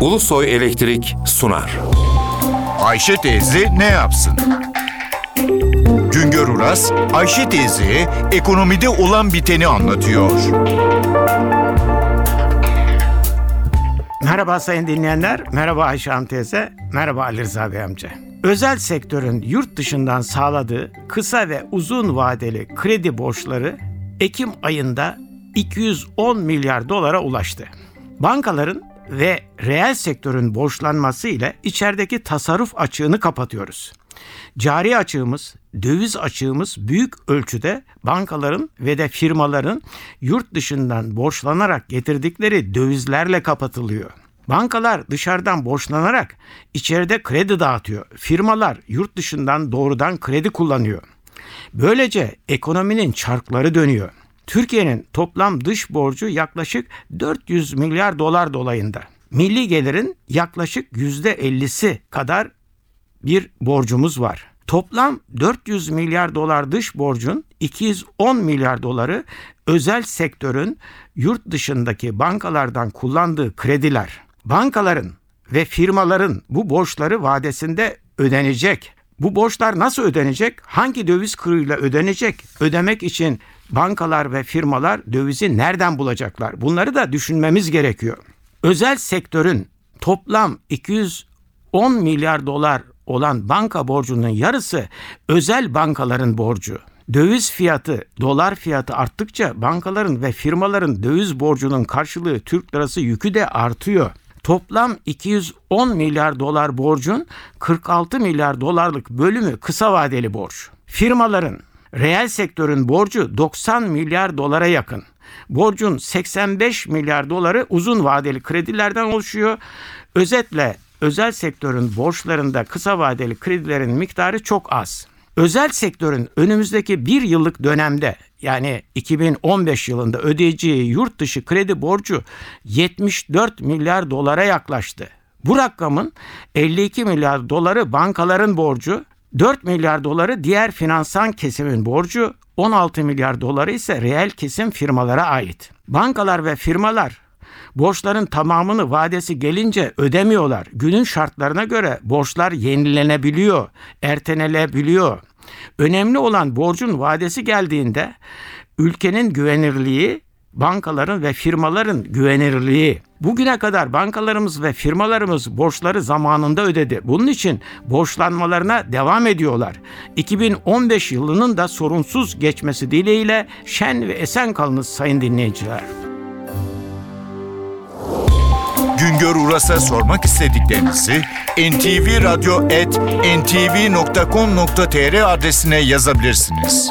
Ulusoy Elektrik sunar. Ayşe teyze ne yapsın? Güngör Uras, Ayşe teyze ekonomide olan biteni anlatıyor. Merhaba sayın dinleyenler, merhaba Ayşe Hanım teyze, merhaba Ali Rıza Bey amca. Özel sektörün yurt dışından sağladığı kısa ve uzun vadeli kredi borçları Ekim ayında 210 milyar dolara ulaştı. Bankaların ve reel sektörün borçlanması ile içerideki tasarruf açığını kapatıyoruz. Cari açığımız, döviz açığımız büyük ölçüde bankaların ve de firmaların yurt dışından borçlanarak getirdikleri dövizlerle kapatılıyor. Bankalar dışarıdan borçlanarak içeride kredi dağıtıyor. Firmalar yurt dışından doğrudan kredi kullanıyor. Böylece ekonominin çarkları dönüyor. Türkiye'nin toplam dış borcu yaklaşık 400 milyar dolar dolayında. Milli gelirin yaklaşık %50'si kadar bir borcumuz var. Toplam 400 milyar dolar dış borcun 210 milyar doları özel sektörün yurt dışındaki bankalardan kullandığı krediler. Bankaların ve firmaların bu borçları vadesinde ödenecek. Bu borçlar nasıl ödenecek? Hangi döviz kuruyla ödenecek? Ödemek için bankalar ve firmalar dövizi nereden bulacaklar? Bunları da düşünmemiz gerekiyor. Özel sektörün toplam 210 milyar dolar olan banka borcunun yarısı özel bankaların borcu. Döviz fiyatı, dolar fiyatı arttıkça bankaların ve firmaların döviz borcunun karşılığı Türk lirası yükü de artıyor. Toplam 210 milyar dolar borcun 46 milyar dolarlık bölümü kısa vadeli borç. Firmaların, reel sektörün borcu 90 milyar dolara yakın. Borcun 85 milyar doları uzun vadeli kredilerden oluşuyor. Özetle özel sektörün borçlarında kısa vadeli kredilerin miktarı çok az. Özel sektörün önümüzdeki bir yıllık dönemde yani 2015 yılında ödeyeceği yurt dışı kredi borcu 74 milyar dolara yaklaştı. Bu rakamın 52 milyar doları bankaların borcu, 4 milyar doları diğer finansan kesimin borcu, 16 milyar doları ise reel kesim firmalara ait. Bankalar ve firmalar borçların tamamını vadesi gelince ödemiyorlar. Günün şartlarına göre borçlar yenilenebiliyor, ertelenebiliyor. Önemli olan borcun vadesi geldiğinde ülkenin güvenirliği, bankaların ve firmaların güvenirliği. Bugüne kadar bankalarımız ve firmalarımız borçları zamanında ödedi. Bunun için borçlanmalarına devam ediyorlar. 2015 yılının da sorunsuz geçmesi dileğiyle şen ve esen kalınız sayın dinleyiciler. Güngör Uras'a sormak istediklerinizi ntvradio.ntv.com.tr adresine yazabilirsiniz.